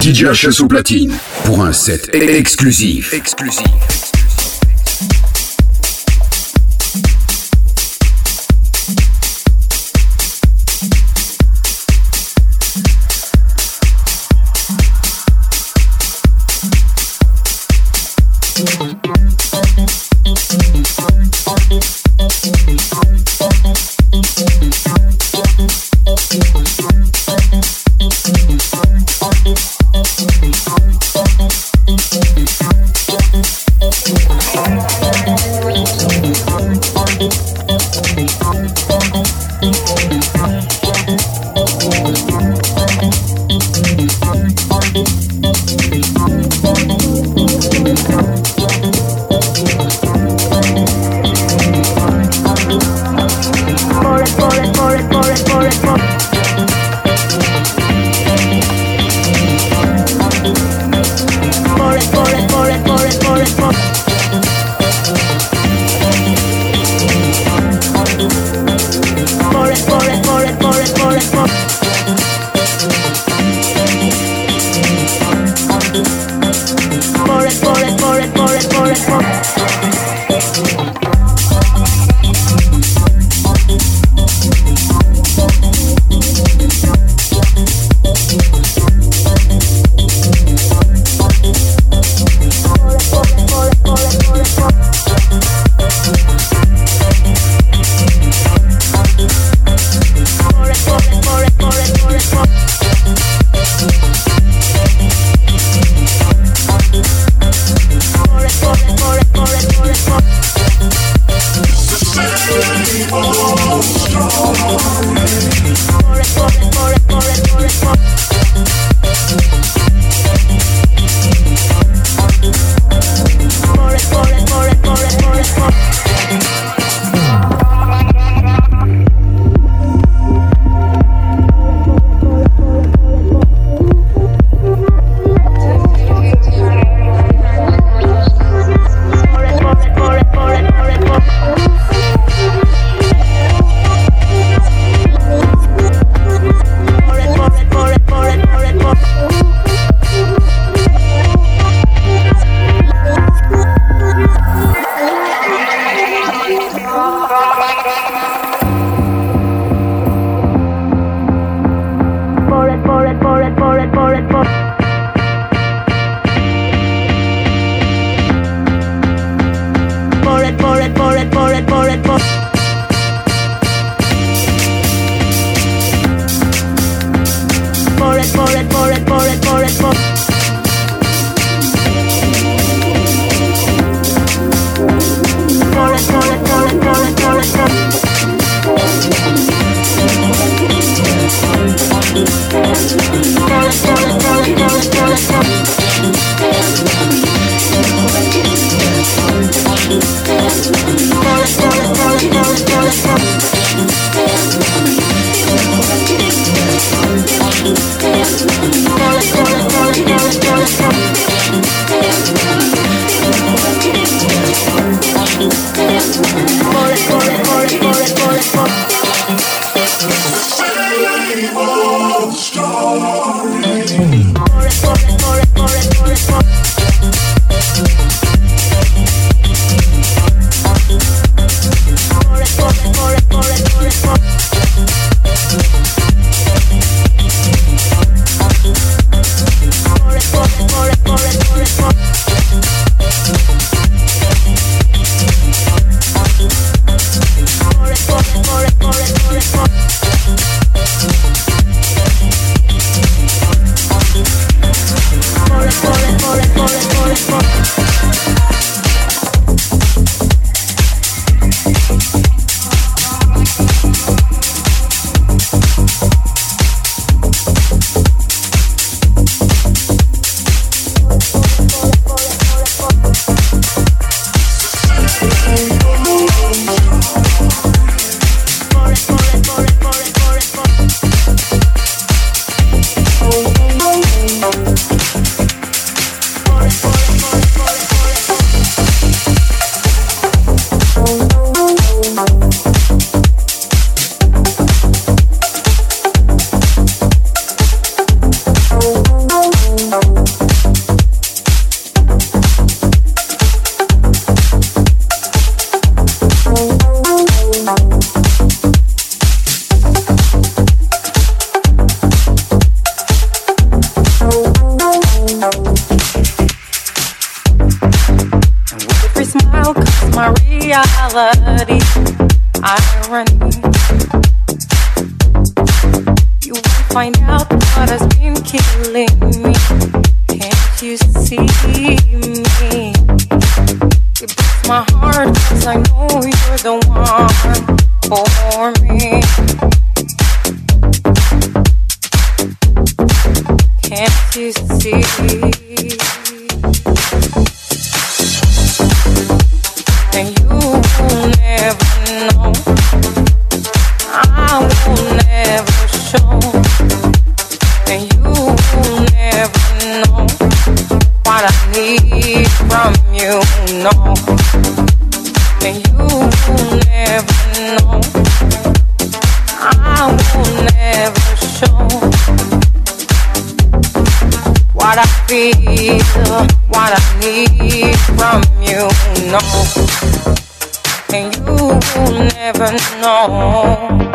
DJ Chasse au platine pour un set exclusif. Exclusif. And you will never know. I will never show what I feel, what I need from you. No. And you will never know.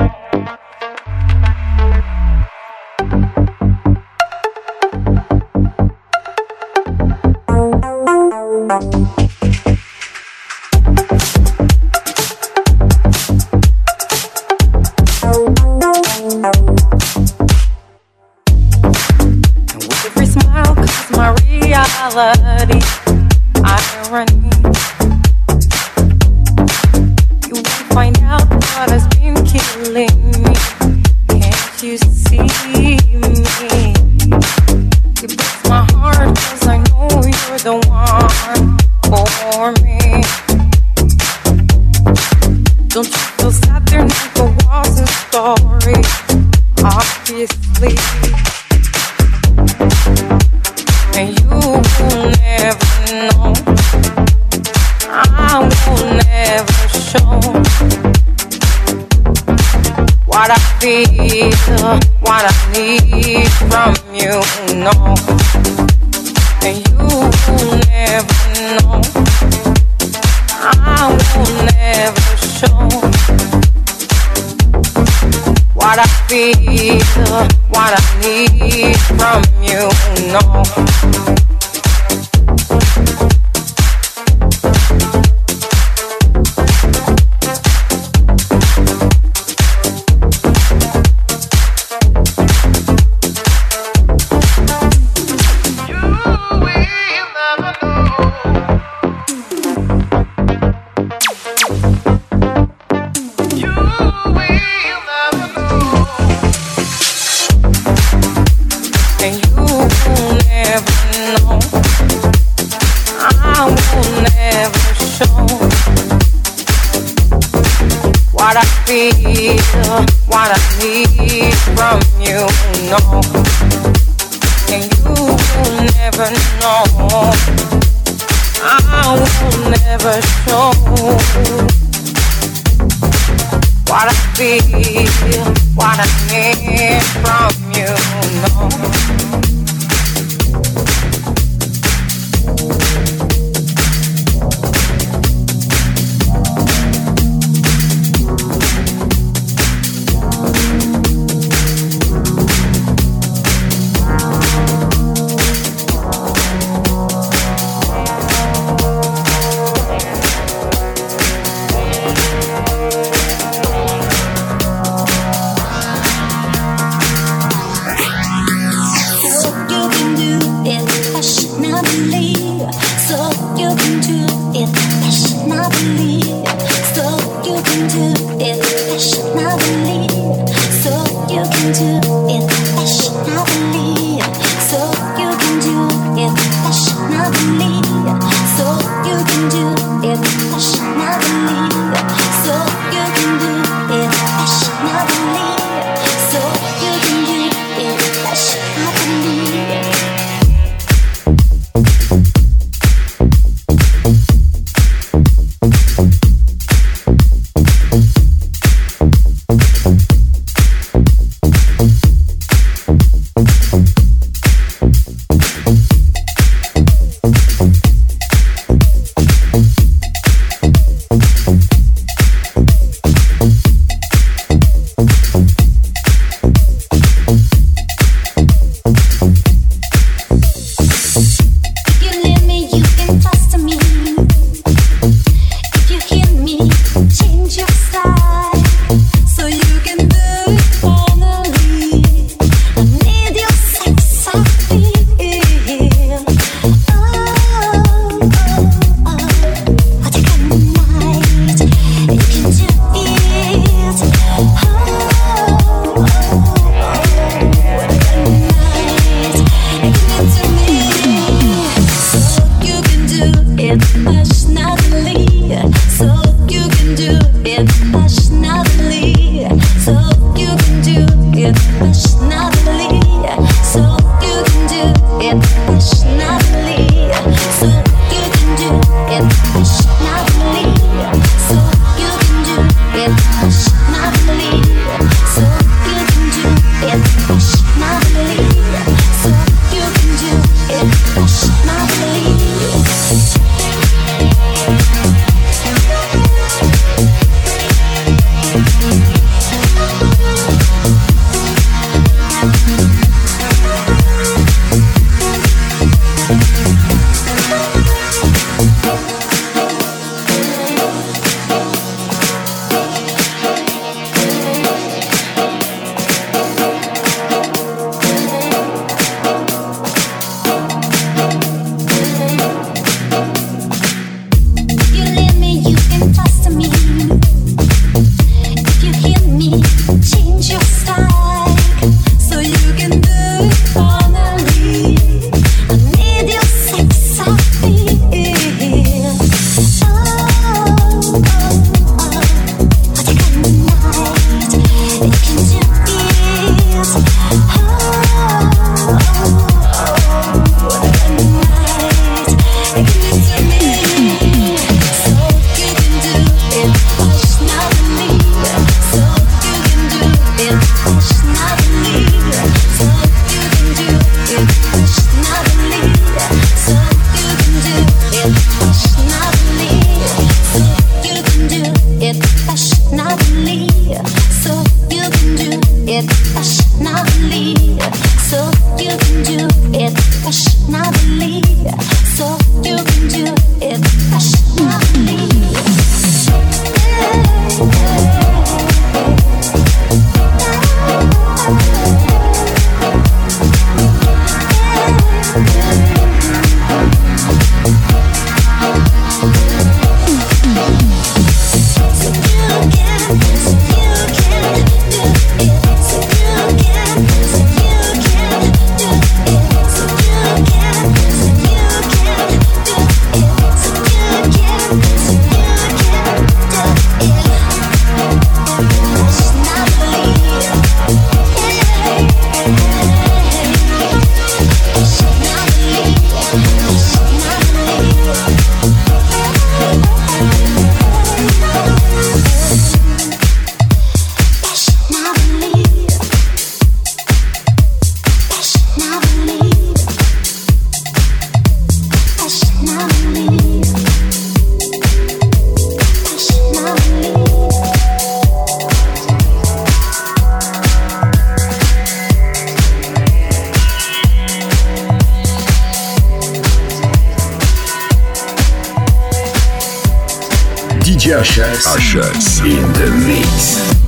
Ushers in the mix.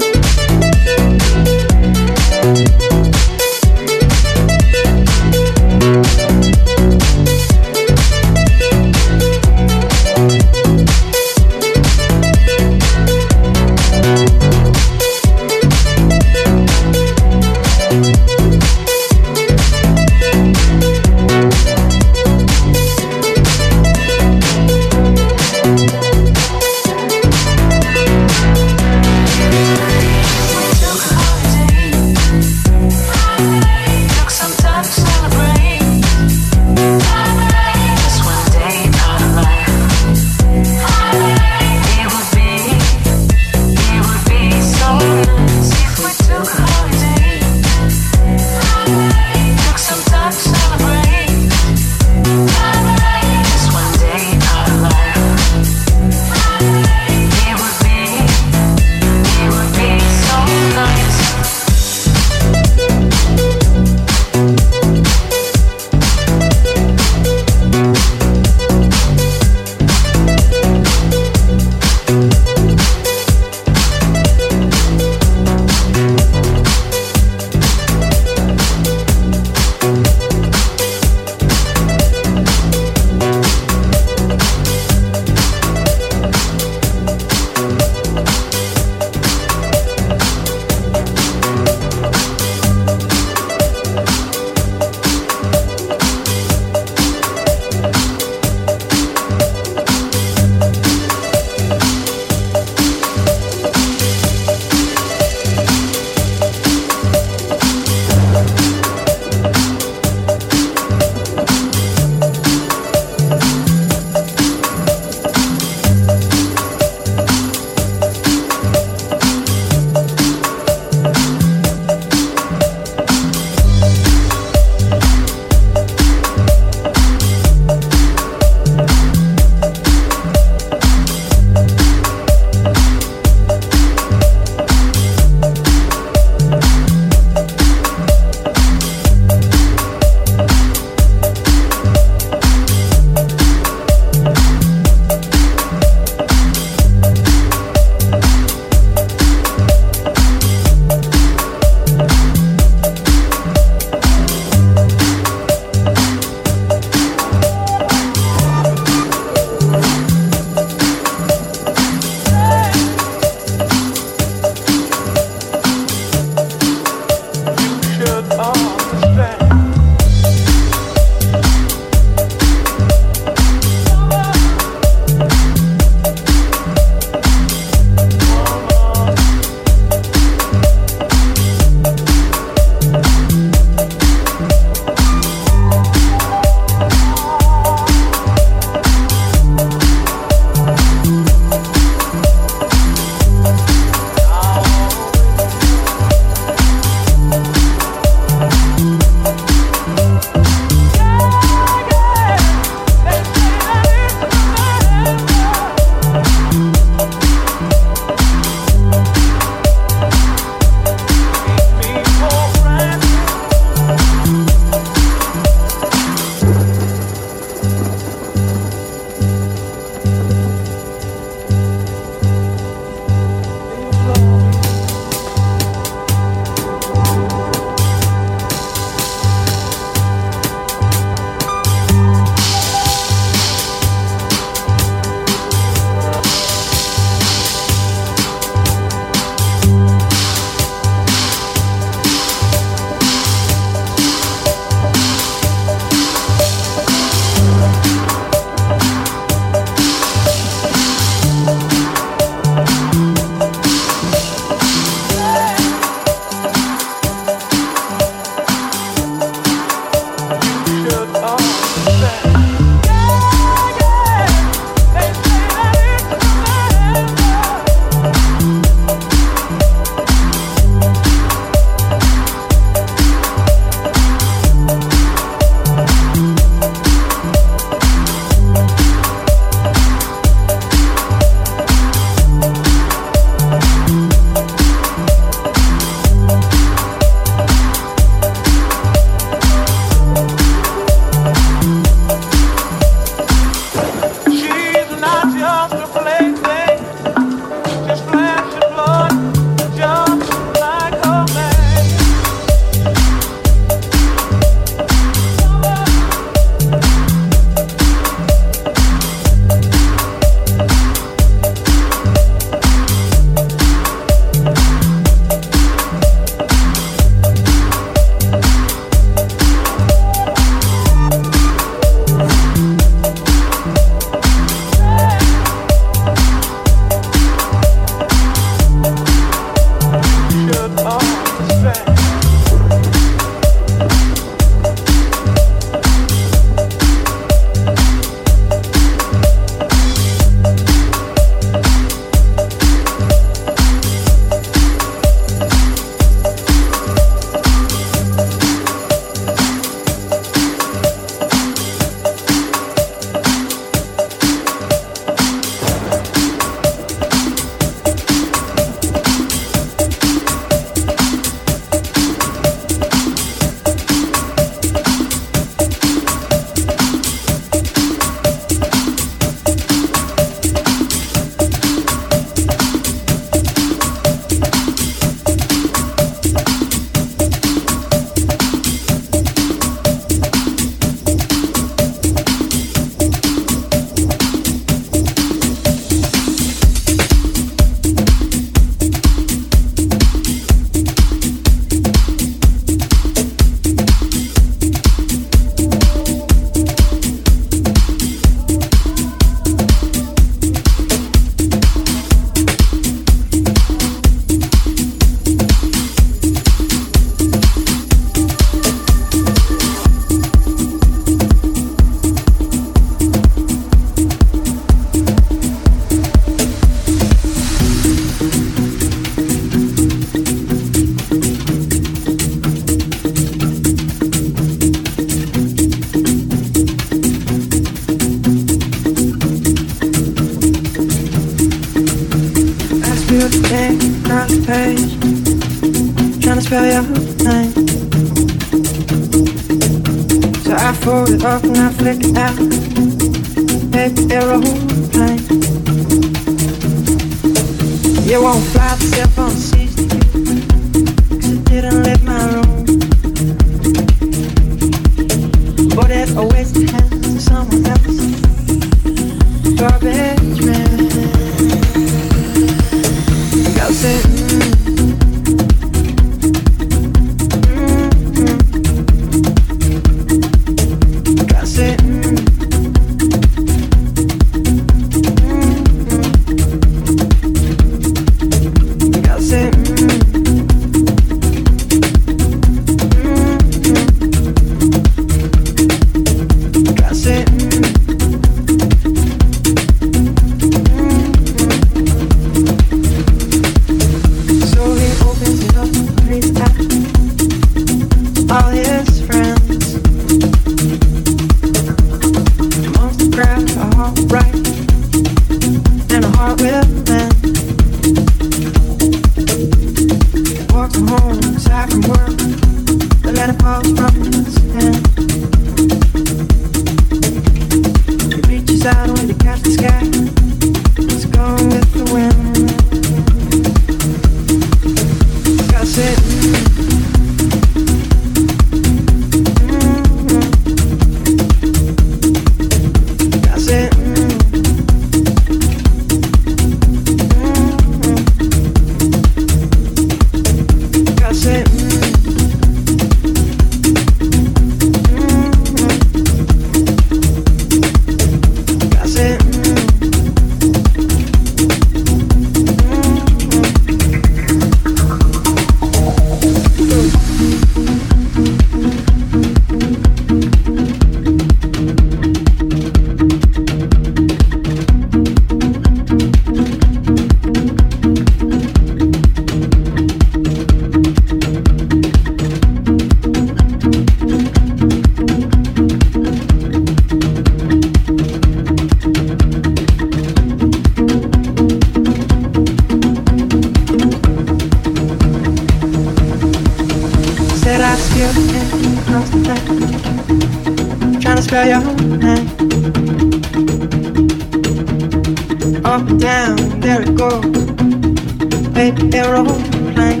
aeroplane.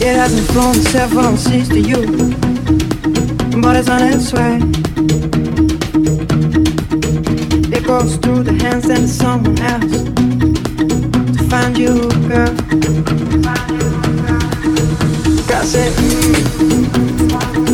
It hasn't flown several seas to you, but it's on its way. It goes through the hands and someone else to find you, girl. it Mm.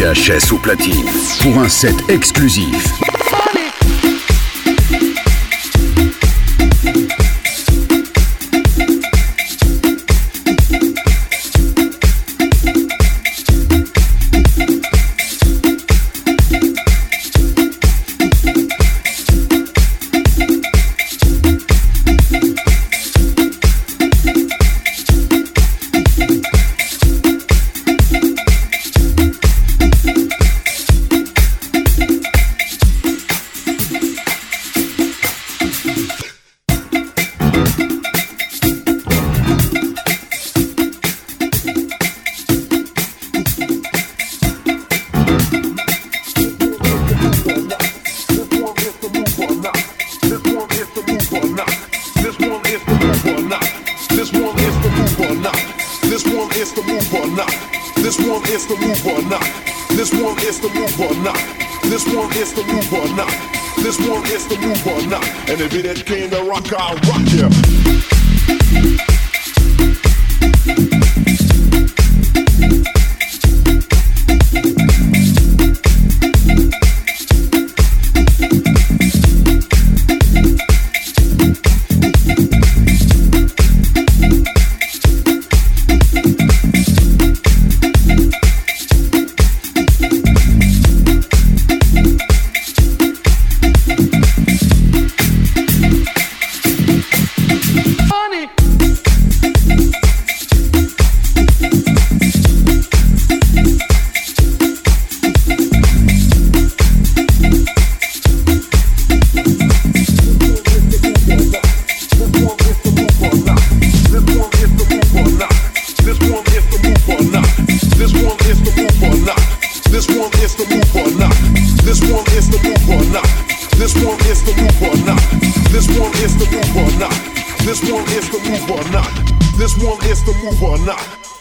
DJ HS au platine pour un set exclusif.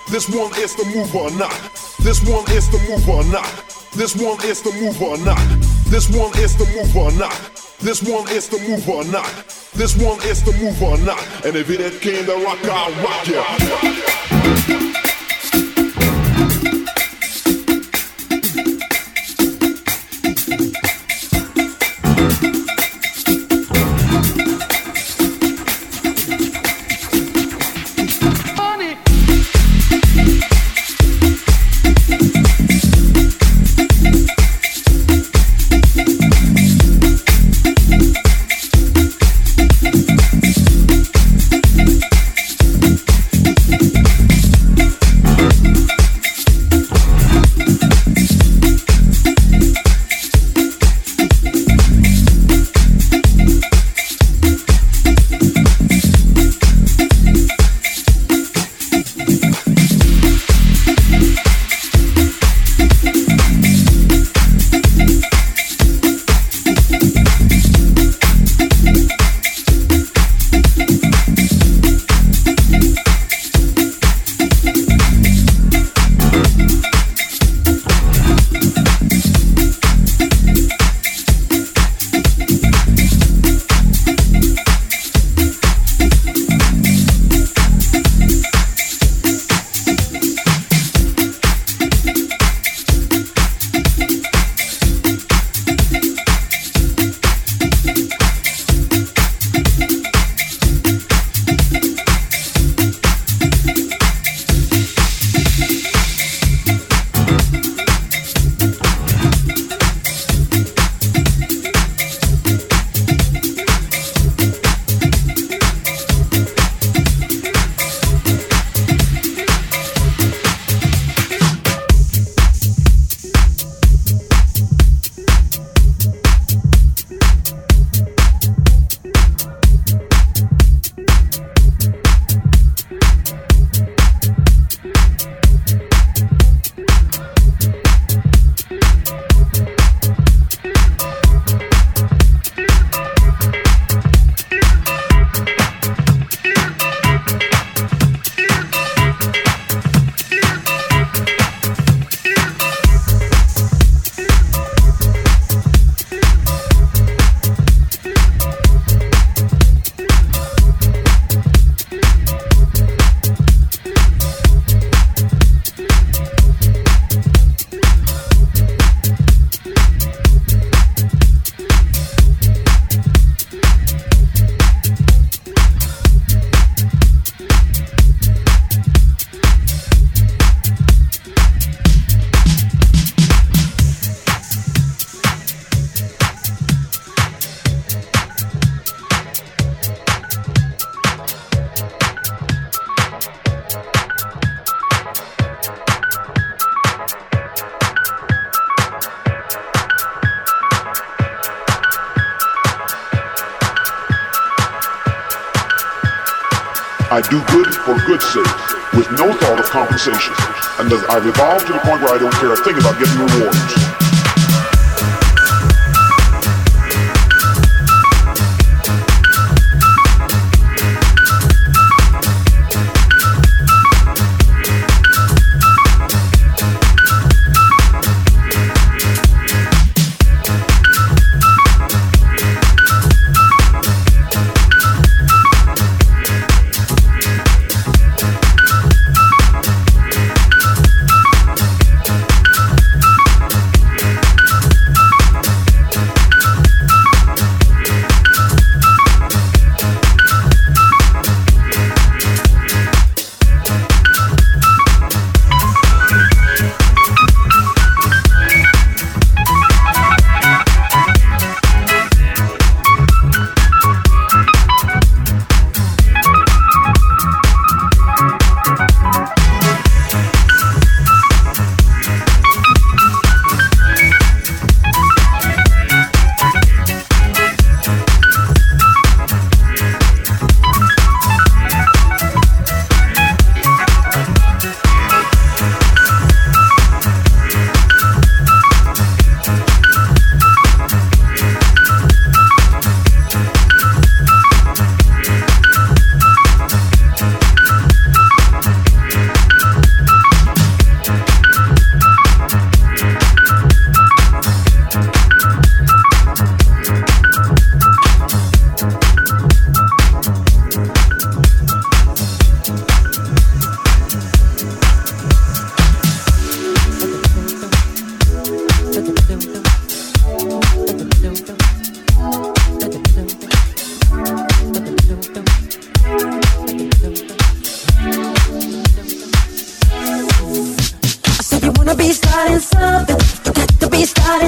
This one is the move or not. This one is the move or not. This one is the move or not. This one is the move or not. This one is the move or not. This one is the move or not. And if it ain't came to rock, I'll rock ya.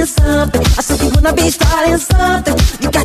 something. I said you wanna be starting something. You got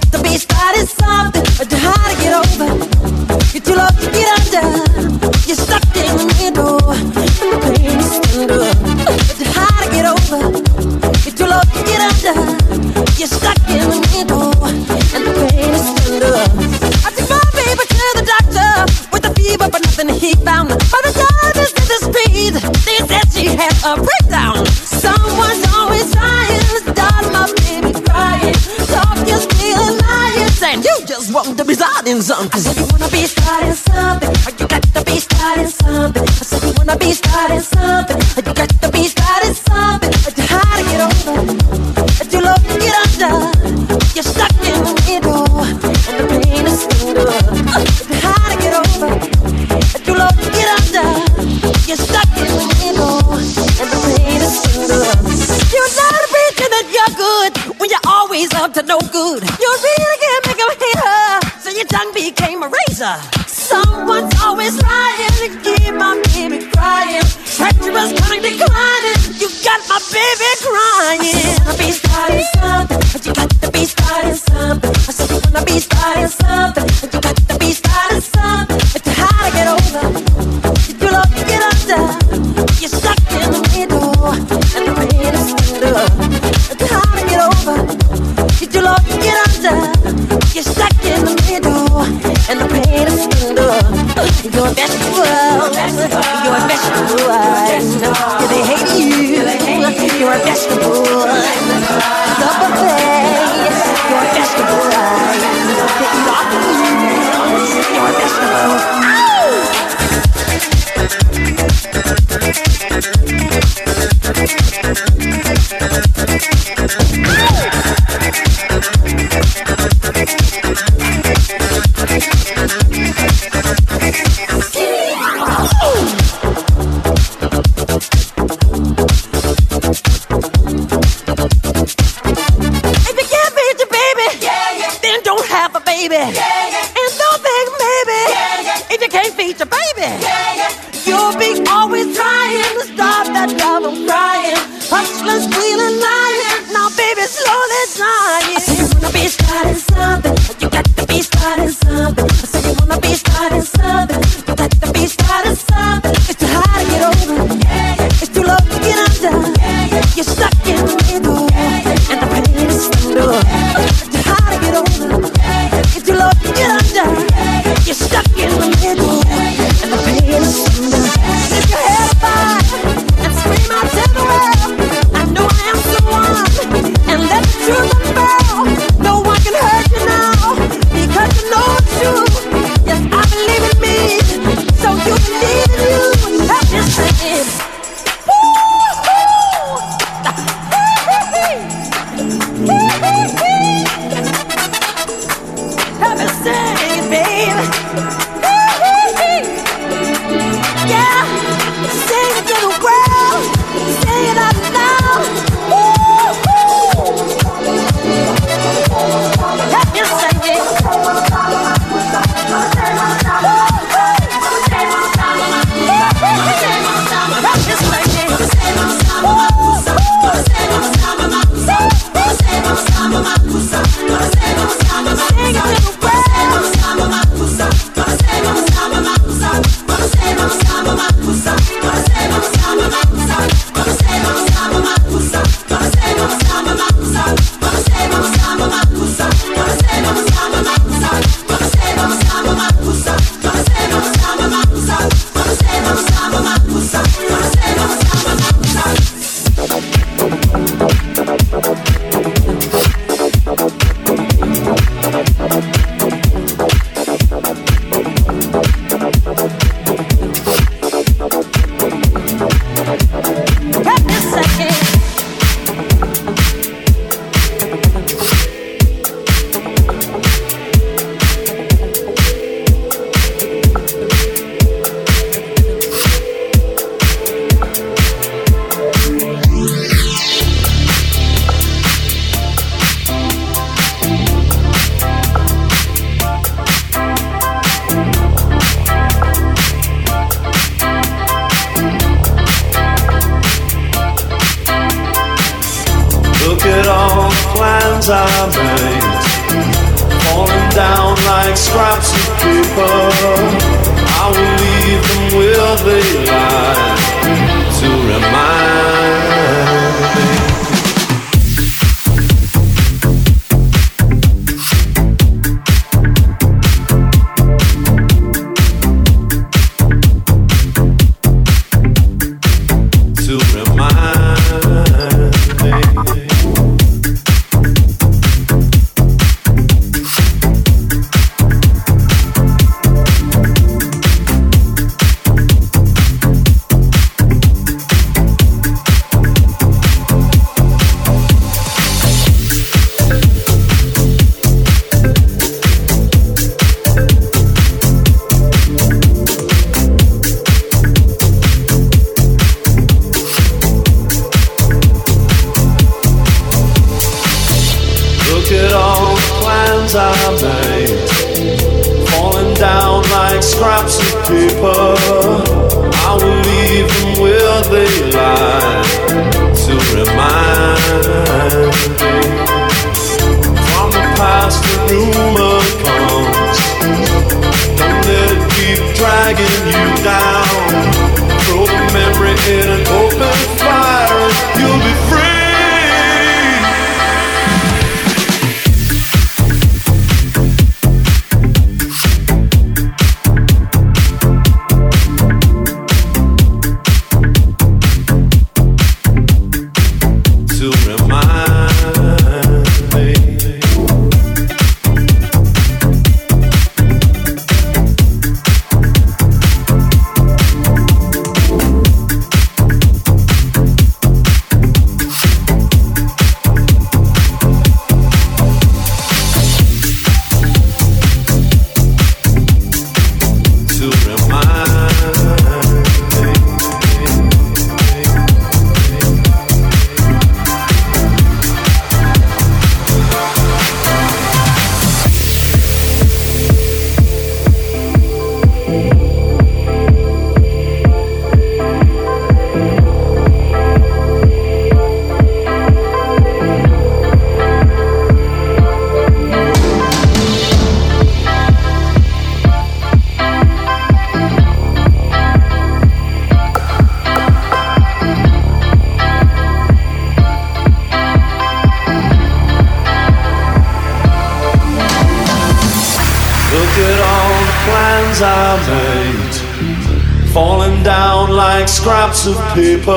down like scraps of paper.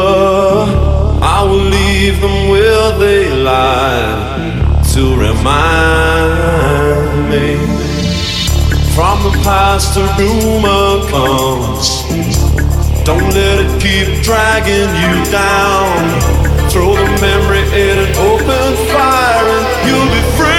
I will leave them where they lie to remind me. From the past, a rumor comes. Don't let it keep dragging you down. Throw the memory in an open fire, and you'll be free.